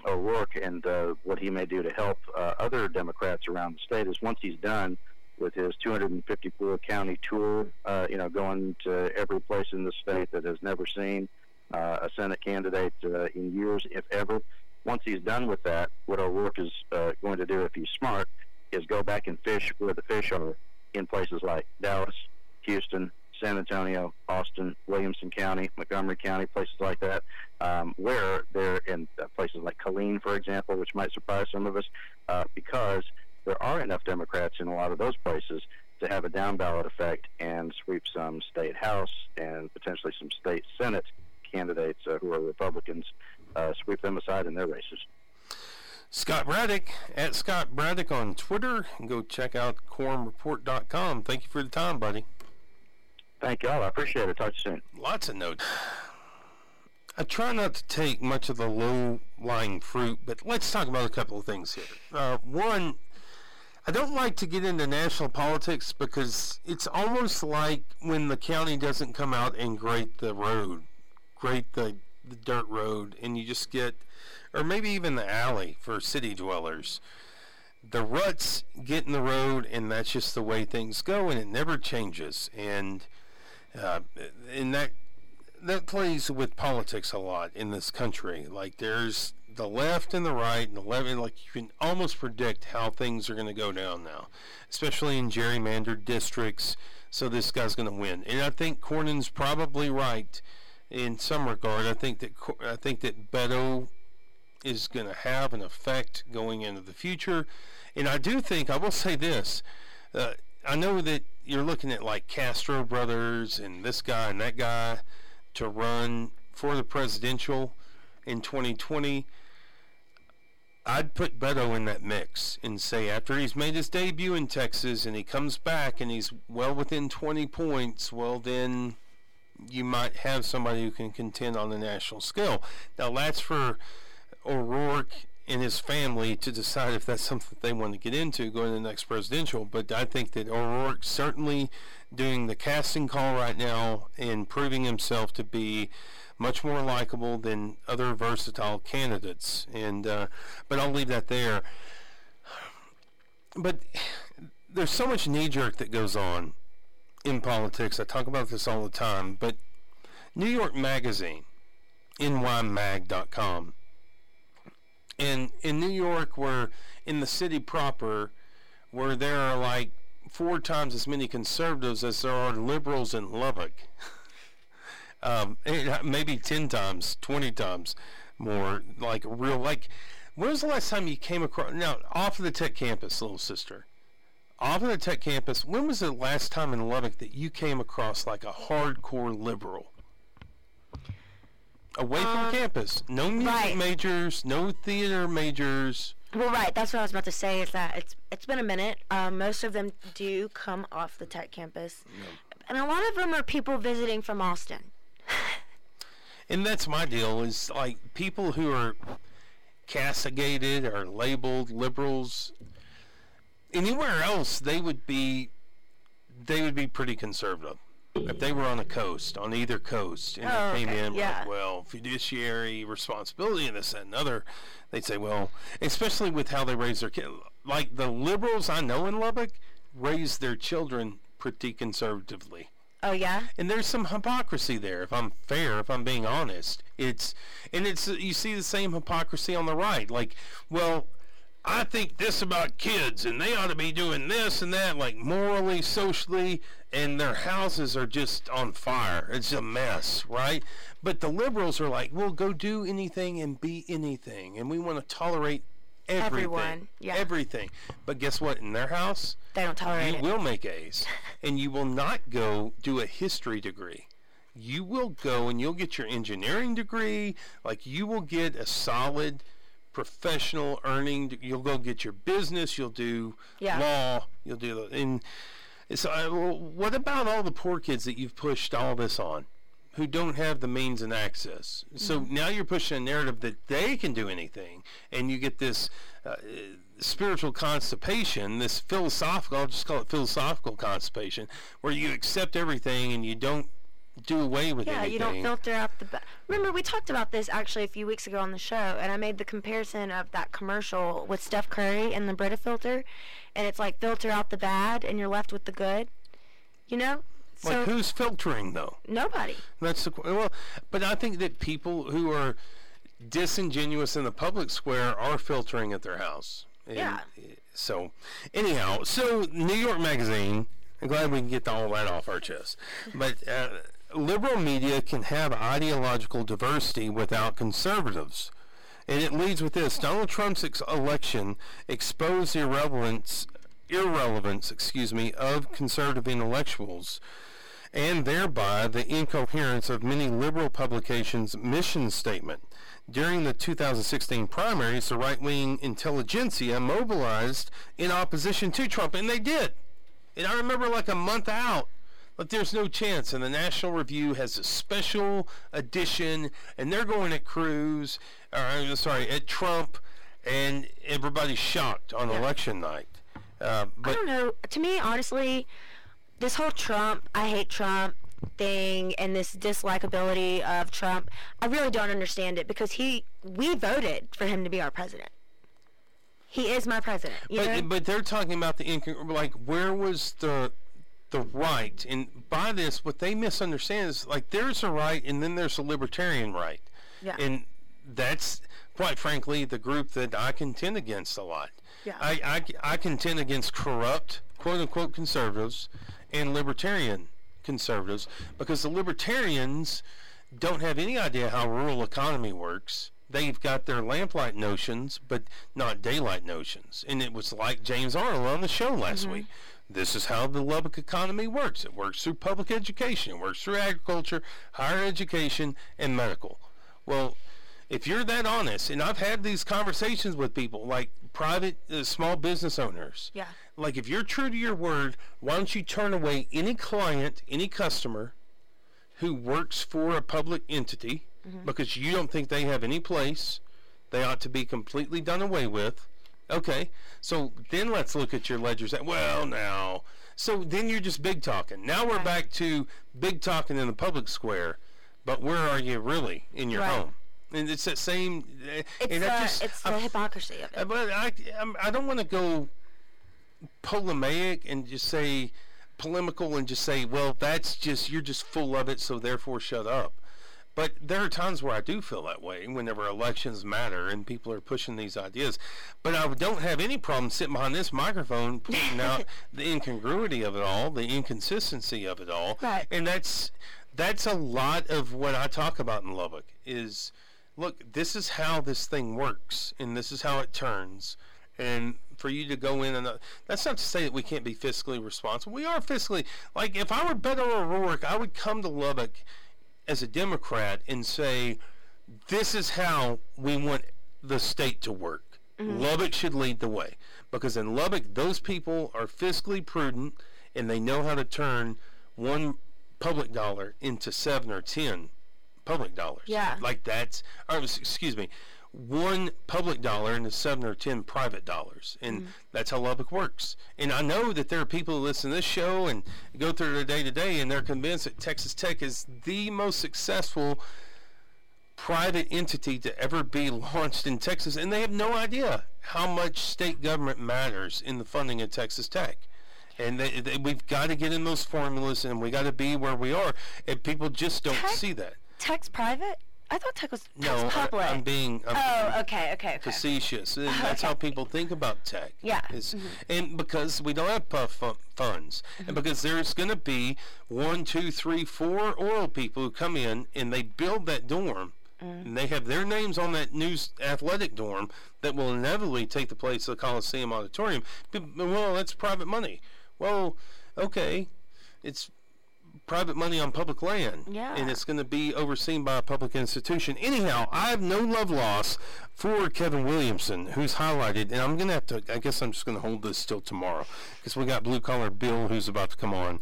O'Rourke and uh, what he may do to help uh, other Democrats around the state is once he's done with his 254 county tour, uh, you know, going to every place in the state that has never seen uh, a Senate candidate uh, in years, if ever. Once he's done with that, what O'Rourke is uh, going to do, if he's smart, is go back and fish where the fish are in places like Dallas, Houston, San Antonio, Austin, Williamson County, Montgomery County, places like that, um, where they're in uh, places like Killeen, for example, which might surprise some of us, uh, because there are enough Democrats in a lot of those places to have a down ballot effect and sweep some state House and potentially some state Senate candidates uh, who are Republicans, uh, sweep them aside in their races.
Scott Braddock at Scott Braddock on Twitter. And go check out quorumreport.com. Thank you for the time, buddy.
Thank y'all. I appreciate it. Talk to you soon.
Lots of notes. I try not to take much of the low-lying fruit, but let's talk about a couple of things here. Uh, one, I don't like to get into national politics because it's almost like when the county doesn't come out and grate the road, grate the, the dirt road, and you just get, or maybe even the alley for city dwellers. the ruts get in the road, and that's just the way things go, and it never changes. And uh, and that that plays with politics a lot in this country. Like there's the left and the right, and the left, and like you can almost predict how things are going to go down now, especially in gerrymandered districts. So this guy's going to win, and I think Cornyn's probably right in some regard. I think that I think that Beto is going to have an effect going into the future, and I do think I will say this. Uh, I know that you're looking at like Castro brothers and this guy and that guy to run for the presidential in 2020. I'd put Beto in that mix and say after he's made his debut in Texas and he comes back and he's well within 20 points, well then you might have somebody who can contend on the national scale. Now that's for O'Rourke and his family to decide if that's something they want to get into going to the next presidential. But I think that O'Rourke certainly doing the casting call right now and proving himself to be much more likable than other versatile candidates. And uh, but I'll leave that there. But there's so much knee jerk that goes on in politics. I talk about this all the time. But New York Magazine, nymag.com, in in New York, where in the city proper, where there are like four times as many conservatives as there are liberals in Lubbock. um, maybe ten times, twenty times more. Like real, like when was the last time you came across? Now, off of the tech campus, little sister. Off of the tech campus, when was the last time in Lubbock that you came across like a hardcore liberal? Away from
Um,
campus. No music
right.
majors, no theater majors.
Well, right. That's what I was about to say. Is that it's it's been a minute. Um, most of them do come off the tech campus, and a lot of them are people visiting from Austin.
And that's my deal is like people who are castigated or labeled liberals anywhere else they would be they would be pretty conservative. If they were on the coast, on either coast, and
Oh,
they came
okay,
in
yeah.
like, well, fiduciary responsibility and this and other, they'd say, well, especially with how they raise their kids. Like the liberals I know in Lubbock raise their children pretty conservatively
Oh yeah.
and there's some hypocrisy there if i'm fair if i'm being honest it's and it's you see the same hypocrisy on the right like well i think this about kids and they ought to be doing this and that like morally socially and their houses are just on fire it's a mess right but the liberals are like well go do anything and be anything and we want to tolerate everything
Everyone, yeah.
everything but guess what in their house
They don't tolerate
you
it.
will make A's, and you will not go do a history degree. You will go and you'll get your engineering degree. Like you will get a solid professional earning. You'll go get your business. You'll do
Yeah.
law. You'll do the and so. I, well, what about all the poor kids that you've pushed all this on? Who don't have the means and access. So
Mm-hmm.
now you're pushing a narrative that they can do anything, and you get this uh, spiritual constipation, this philosophical, I'll just call it philosophical constipation, where you accept everything and you don't do away with
Yeah,
anything.
you don't filter out the. Ba- Remember, we talked about this actually a few weeks ago on the show, and I made the comparison of that commercial with Steph Curry and the Brita filter, and it's like filter out the bad, and you're left with the good. You know, so
like who's filtering though?
nobody.
That's the qu- well, but I think that people who are disingenuous in the public square are filtering at their house. And,
Yeah.
So, anyhow, so New York Magazine. I'm glad we can get all that off our chest. But uh, liberal media can have ideological diversity without conservatives. And it leads with this. Donald Trump's ex- election exposed the irrelevance, irrelevance, excuse me, of conservative intellectuals and thereby the incoherence of many liberal publications' mission statement. During the 2016 primaries, the right-wing intelligentsia mobilized in opposition to Trump, and they did. And I remember like a month out, but there's no chance. And the National Review has a special edition, and they're going at Cruz, or I'm sorry, at Trump, and everybody's shocked on
Yeah.
election night. Uh,
I
but
don't know. To me, honestly, this whole Trump, I hate Trump thing and this dislikability of Trump, I really don't understand it because he, we voted for him to be our president. He is my president. You know?
But but they're talking about the incon- like where was the the right and by this what they misunderstand is like there's a right and then there's a libertarian right.
Yeah.
And that's quite frankly the group that I contend against a lot.
Yeah.
I, I, I contend against corrupt quote unquote conservatives and libertarian conservatives because the libertarians don't have any idea how rural economy works. They've got their lamplight notions, but not daylight notions. And it was like James Arnold on the show last mm-hmm. week. This is how the Lubbock economy works. It works through public education, it works through agriculture, higher education, and medical. Well, if you're that honest, and I've had these conversations with people like private uh, small business owners.
Yeah.
Like if you're true to your word, why don't you turn away any client, any customer who works for a public entity because you don't think they have any place. They ought to be completely done away with. Okay. So then let's look at your ledgers. Well, now. So then you're just big talking. Now we're
Right.
back to big talking in the public square, but where are you really in your
Right.
home? And it's that same. uh,
it's
and
the,
just,
it's the hypocrisy of
uh,
it.
But I, I'm, I don't want to go polemic and just say polemical and just say, well, that's just you're just full of it, so therefore shut up. But there are times where I do feel that way whenever elections matter and people are pushing these ideas. But I don't have any problem sitting behind this microphone pointing out the incongruity of it all, the inconsistency of it all.
Right.
And that's that's a lot of what I talk about in Lubbock is look, this is how this thing works and this is how it turns. And for you to go in and uh, that's not to say that we can't be fiscally responsible. We are fiscally like if I were Beto O'Rourke, I would come to Lubbock as a Democrat and say, this is how we want the state to work. Mm-hmm. Lubbock should lead the way because in Lubbock, those people are fiscally prudent and they know how to turn one public dollar into seven or ten public dollars.
Yeah.
Like that's, or, excuse me, one public dollar into seven or ten private dollars. And mm-hmm. that's how Lubbock works. And I know that there are people who listen to this show and go through their day to day and they're convinced that Texas Tech is the most successful private entity to ever be launched in Texas, and they have no idea how much state government matters in the funding of Texas Tech. And they, they, we've got to get in those formulas, and we got to be where we are, and people just don't
Tech?
see that.
Tech's private? I thought Tech was
No, I,
public.
I'm being I'm
oh,
being
okay, okay, okay.
facetious. And that's how people think about tech.
Yeah. Mm-hmm.
And because we don't have PUF fu- funds, and because there's going to be one, two, three, four oil people who come in and they build that dorm,
Mm.
and they have their names on that new athletic dorm that will inevitably take the place of the Coliseum Auditorium. But, well, that's private money. Well, okay, it's private money on public land.
Yeah.
And it's going to be overseen by a public institution. Anyhow, I have no love loss for Kevin Williamson, who's highlighted, and I'm going to have to, I guess I'm just going to hold this till tomorrow because we got Blue Collar Bill who's about to come on.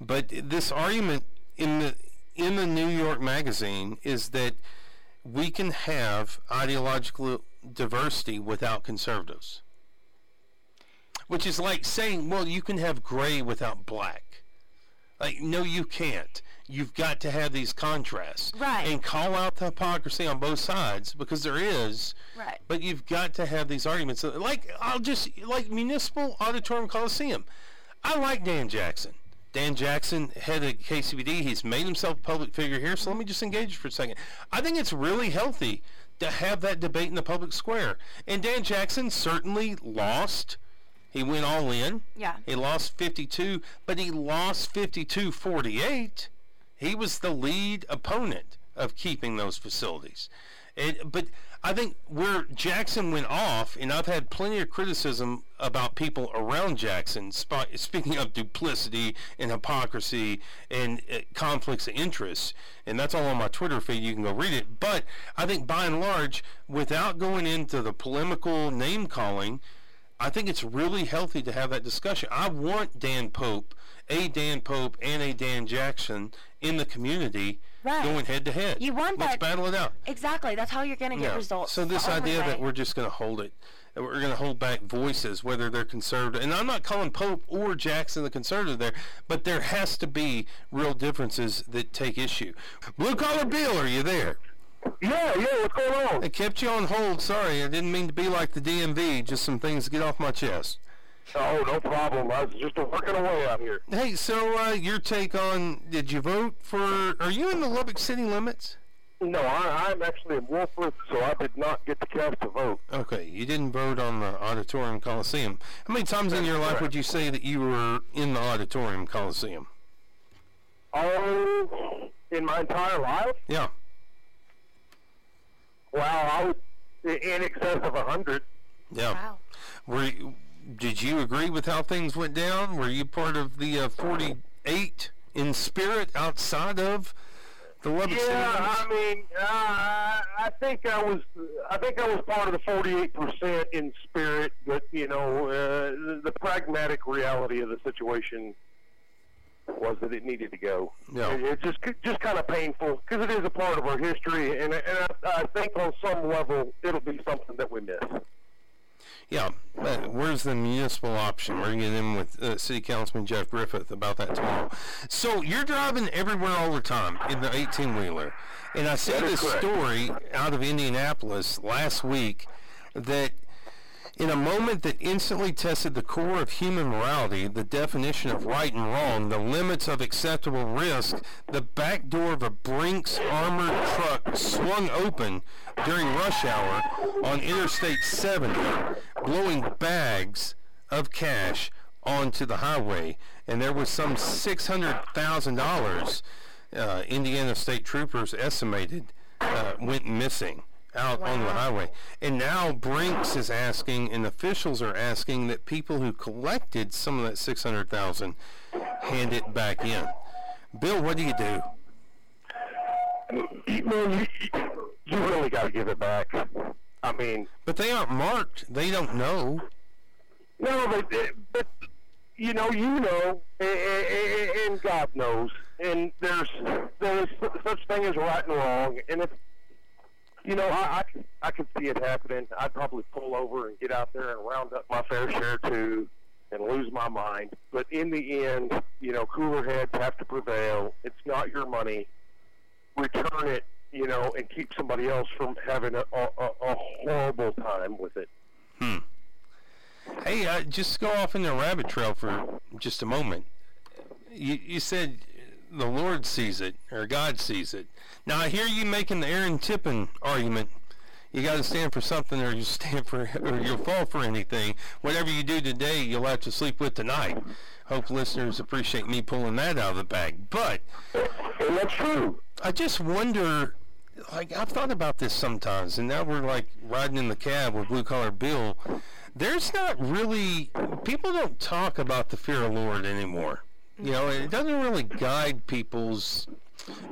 But this argument in the in the New York Magazine is that we can have ideological diversity without conservatives. Which is like saying, well, you can have gray without black. Like, no, you can't. You've got to have these contrasts.
Right.
And call out the hypocrisy on both sides because there is.
Right.
But you've got to have these arguments. Like, I'll just, like Municipal Auditorium Coliseum. I like Dan Jackson. Dan Jackson, head of KCBD, he's made himself a public figure here, so let me just engage for a second. I think it's really healthy to have that debate in the public square. And Dan Jackson certainly lost. He went all in.
Yeah.
He lost 52, but he lost 52-48. He was the lead opponent of keeping those facilities. And, but I think where Jackson went off, and I've had plenty of criticism about people around Jackson, sp- speaking of duplicity and hypocrisy and uh, conflicts of interest, and that's all on my Twitter feed. You can go read it. But I think by and large, without going into the polemical name calling, I think it's really healthy to have that discussion. I want Dan Pope, a Dan Pope, and a Dan Jackson in the community
Right.
going head to head.
You want
Let's
that-
battle it out.
Exactly. That's how you're going to get
Yeah.
results.
So this idea that we're just going to hold it, we're going to hold back voices, whether they're conservative, and I'm not calling Pope or Jackson the conservative there, but there has to be real differences that take issue. Blue collar Bill, are you there?
Yeah, yeah, what's going on?
I kept you on hold. Sorry, I didn't mean to be like the DMV. Just some things to get off my chest.
Oh, no problem. I was just working away out here.
Hey, so uh, your take on? Did you vote for? Are you in the Lubbock city limits?
No, I, I'm actually in Wolfforth, so I did not get the cast to vote.
Okay, you didn't vote on the Auditorium Coliseum. How many times in your life would you say that you were in the Auditorium Coliseum?
Oh, in my entire life?
Yeah.
Wow, I would in excess of a hundred.
Yeah.
Wow.
Were you, did you agree with how things went down? Were you part of the uh, 48 in spirit outside of the Lubbock
Yeah,
limits?
I mean, uh, I think I was, I think I was part of the forty-eight percent in spirit, but you know, uh, the, the pragmatic reality of the situation was that it needed to go.
Yeah.
It, it's just, just kind of painful because it is a part of our history, and, and I, I think on some level it'll be something that we miss.
Yeah, but where's the municipal option? We're going to get in with uh, City Councilman Jeff Griffith about that tomorrow. So you're driving everywhere all the time in the 18-wheeler, and I saw this
correct.
story out of Indianapolis last week that in a moment that instantly tested the core of human morality, the definition of right and wrong, the limits of acceptable risk, the back door of a Brinks armored truck swung open during rush hour on Interstate 70, blowing bags of cash onto the highway. And there was some $600,000 uh, Indiana State Troopers estimated uh, went missing out on the highway. And now Brinks is asking, and officials are asking that people who collected some of that 600,000 hand it back in. Bill, what do you do?
Man, you, you really got to give it back. I mean,
But they aren't marked. They don't know.
No, but, eh, but you know, you know, and, and, and God knows, and there's there's such thing as right and wrong, and if you know, I I, I can see it happening. I'd probably pull over and get out there and round up my fair share too, and lose my mind. But in the end, you know, cooler heads have to prevail. It's not your money. Return it, you know, and keep somebody else from having a, a, a a horrible time with it. Hmm.
Hey, uh, just go off in the rabbit trail for just a moment. You, you said the Lord sees it, or God sees it. Now, I hear you making the Aaron Tippin argument. You got to stand for something, or you stand for, or you'll fall for anything. Whatever you do today, you'll have to sleep with tonight. Hope listeners appreciate me pulling that out of the bag. But
And that's true.
I just wonder, like I've thought about this sometimes, and now we're like riding in the cab with Blue Collar Bill. There's not really people don't talk about the fear of Lord anymore. You know, it doesn't really guide people's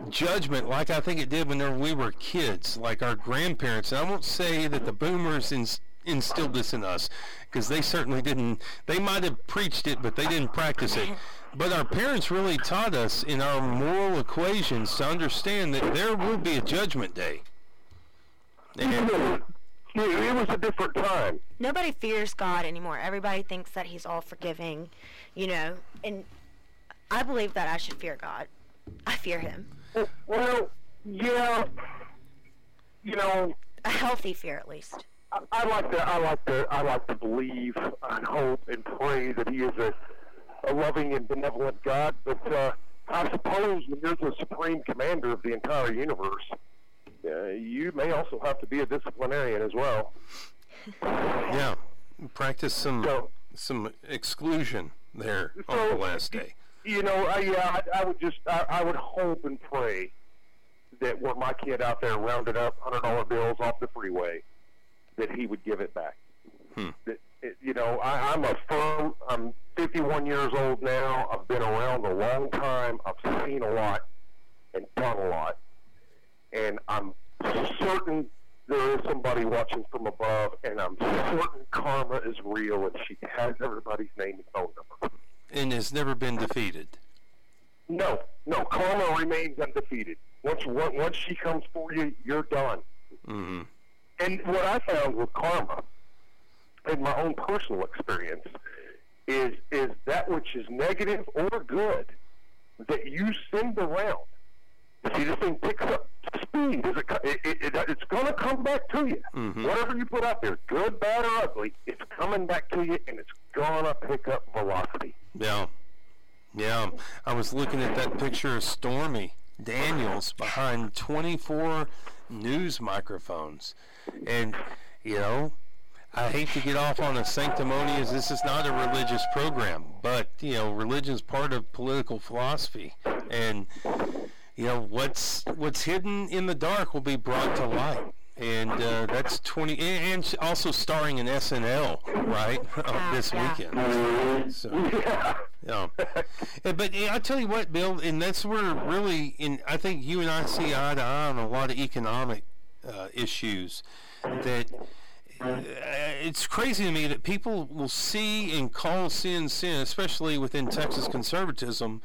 judgment like I think it did whenever we were kids, like our grandparents. And I won't say that the boomers ins- instilled this in us, because they certainly didn't. They might have preached it, but they didn't practice it. But our parents really taught us in our moral equations to understand that there will be a judgment day. And
It, it was a different time.
Nobody fears God anymore. Everybody thinks that He's all forgiving, you know. And I believe that I should fear God. I fear Him.
Well, yeah, you know,
A healthy fear, at least.
I, I like to, I like to, I like to believe and hope and pray that He is a, a loving and benevolent God. But uh, I suppose when you're the supreme commander of the entire universe, uh, you may also have to be a disciplinarian as well.
yeah, practice some
So-
some exclusion there on the last day.
You know, I, yeah, I, I would just, I, I would hope and pray that were my kid out there rounded up hundred dollar bills off the freeway, that he would give it back.
Hmm.
That, it, you know, I, I'm a firm. I'm 51 years old now. I've been around a long time. I've seen a lot and done a lot, and I'm certain there is somebody watching from above, and I'm certain karma is real, and she has everybody's name and phone number.
And has never been defeated.
No, no, karma remains undefeated. Once once once she comes for you, you're done.
hmm
And what I found with karma, in my own personal experience, is is that which is negative or good that you send around. See, this thing picks up speed. It, it, it, it, it's going to come back to you.
Mhm.
Whatever you put out there, good, bad, or ugly, it's coming back to you, and it's going to pick up velocity.
Yeah. Yeah. I was looking at that picture of Stormy Daniels behind 24 news microphones. And, you know, I hate to get off on a sanctimonious, this is not a religious program, but, you know, religion's part of political philosophy. And, you know, what's what's hidden in the dark will be brought to light. And uh, that's 20, and and also starring in SNL, right, uh, this
yeah.
weekend. So.
Yeah.
Yeah. But I tell you what, Bill, and that's where really, in I think you and I see eye to eye on a lot of economic uh, issues. That uh, it's crazy to me that people will see and call sin sin, especially within Texas conservatism,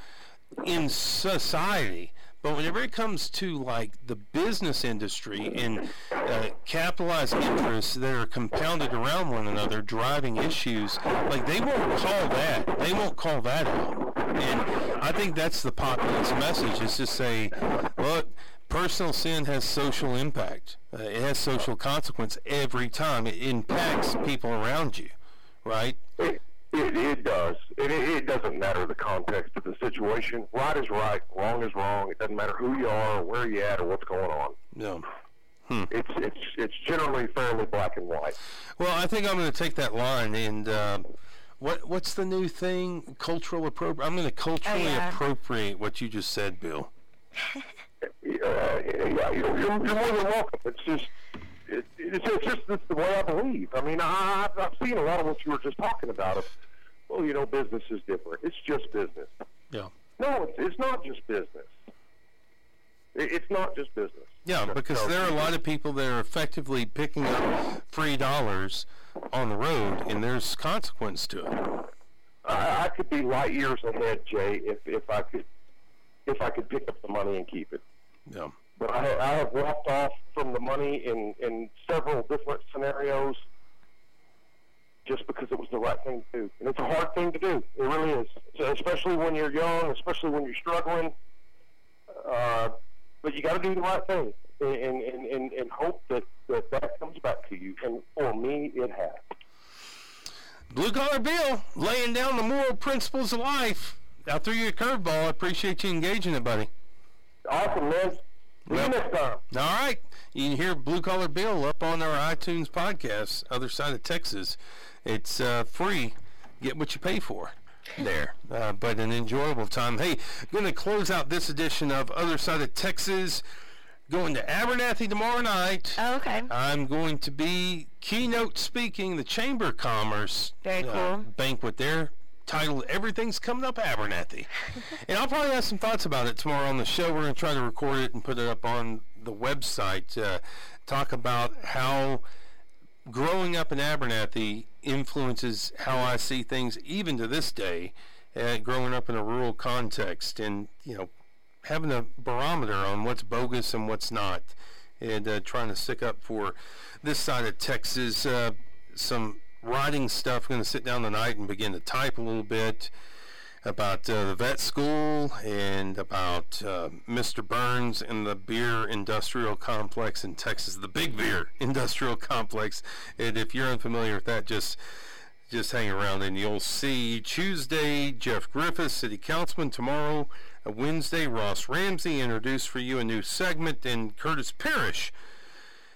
in society. But whenever it comes to like the business industry and uh, capitalized interests that are compounded around one another, driving issues, like they won't call that. They won't call that out. And I think that's the populist message: is to say, look, personal sin has social impact. Uh, it has social consequence every time. It impacts people around you, right?
It, it, it does. It, it, it doesn't matter the context of the situation. Right is right, wrong is wrong. It doesn't matter who you are, or where you're at, or what's going on.
No.
It's it's it's generally fairly black and white.
Well, I think I'm going to take that line and uh, what what's the new thing? Cultural appropriate. I'm going to culturally
yeah.
appropriate what you just said, Bill.
Uh, yeah, you're, you're, you're more than welcome. It's just it, it's, it's just it's the way I believe. I mean, I, I've, I've seen a lot of what you were just talking about. Of, well, you know, business is different. It's just business.
Yeah.
No, it's, it's not just business. It, it's not just business.
Yeah, because
So-
there are a lot of people that are effectively picking up free dollars on the road, and there's consequence to it.
I, I could be light years ahead, Jay, if if I could if I could pick up the money and keep it.
Yeah.
But I, I have walked off from the money in in several different scenarios just because it was the right thing to do, and it's a hard thing to do. It really is, so especially when you're young, especially when you're struggling. Uh, but you got to do the right thing, and and, and and hope that, that that comes back to you. And for me, it has.
Blue collar Bill, laying down the moral principles of life. I threw you a curveball. I appreciate you engaging it, buddy.
Awesome, man.
Well-
next time.
All right. You can hear Blue Collar Bill up on our iTunes podcast, Other Side of Texas. It's uh, free. Get what you pay for there. Uh, but an enjoyable time. Hey, going to close out this edition of Other Side of Texas. Going to Abernathy tomorrow night.
Oh, okay.
I'm going to be keynote speaking the Chamber of Commerce
Very
uh,
cool.
banquet there titled Everything's Coming Up Abernathy. and I'll probably have some thoughts about it tomorrow on the show. We're going to try to record it and put it up on the website. Uh, talk about how growing up in Abernathy influences how I see things even to this day, uh, growing up in a rural context and, you know, having a barometer on what's bogus and what's not and uh, trying to stick up for this side of Texas. Uh, some writing stuff. going to sit down tonight and begin to type a little bit about uh, the vet school and about uh, Mr. Burns and the beer industrial complex in Texas, the Big Beer Industrial Complex. And if you're unfamiliar with that, just just hang around and you'll see Tuesday Jeff Griffith, City Councilman. Tomorrow, uh, Wednesday, Ross Ramsey introduced for you a new segment, and Curtis Parrish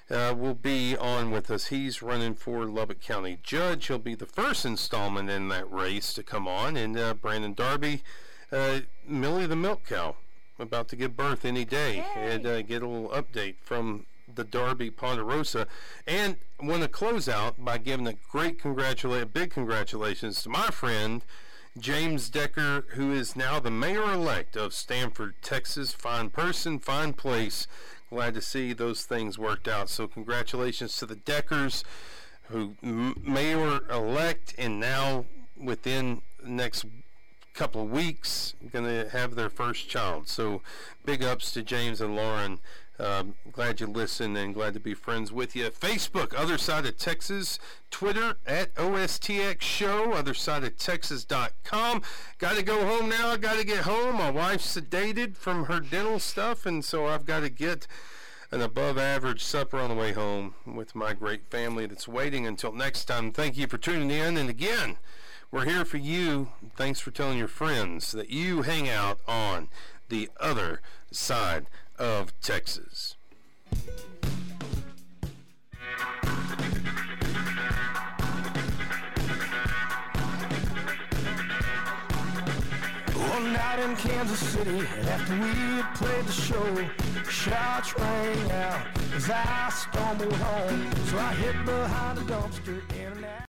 uh, will be on with us. He's running for Lubbock County Judge. He'll be the first installment in that race to come on. And uh, Brandon Darby, uh, Millie the Milk Cow, about to give birth any day.
Yay.
And uh, get a little update from the Darby Ponderosa. And want to close out by giving a great congratulate, big congratulations to my friend. James Decker, who is now the mayor-elect of Stamford, Texas. Fine person, fine place. Glad to see those things worked out. So congratulations to the Deckers, who m- mayor-elect, and now within next couple of weeks going to have their first child. So big ups to James and Lauren. Um, glad you listen and glad to be friends with you. Facebook, Other Side of Texas. Twitter, at OSTX Show, OtherSideOfTexas.com. Got to go home now. I got to get home. My wife's sedated from her dental stuff, and so I've got to get an above average supper on the way home with my great family that's waiting until next time. Thank you for tuning in. And again, we're here for you. Thanks for telling your friends that you hang out on the other side of Texas.
One night in Kansas City, after we had played the show, shots rang out as I stumbled home. So I hid behind a dumpster in an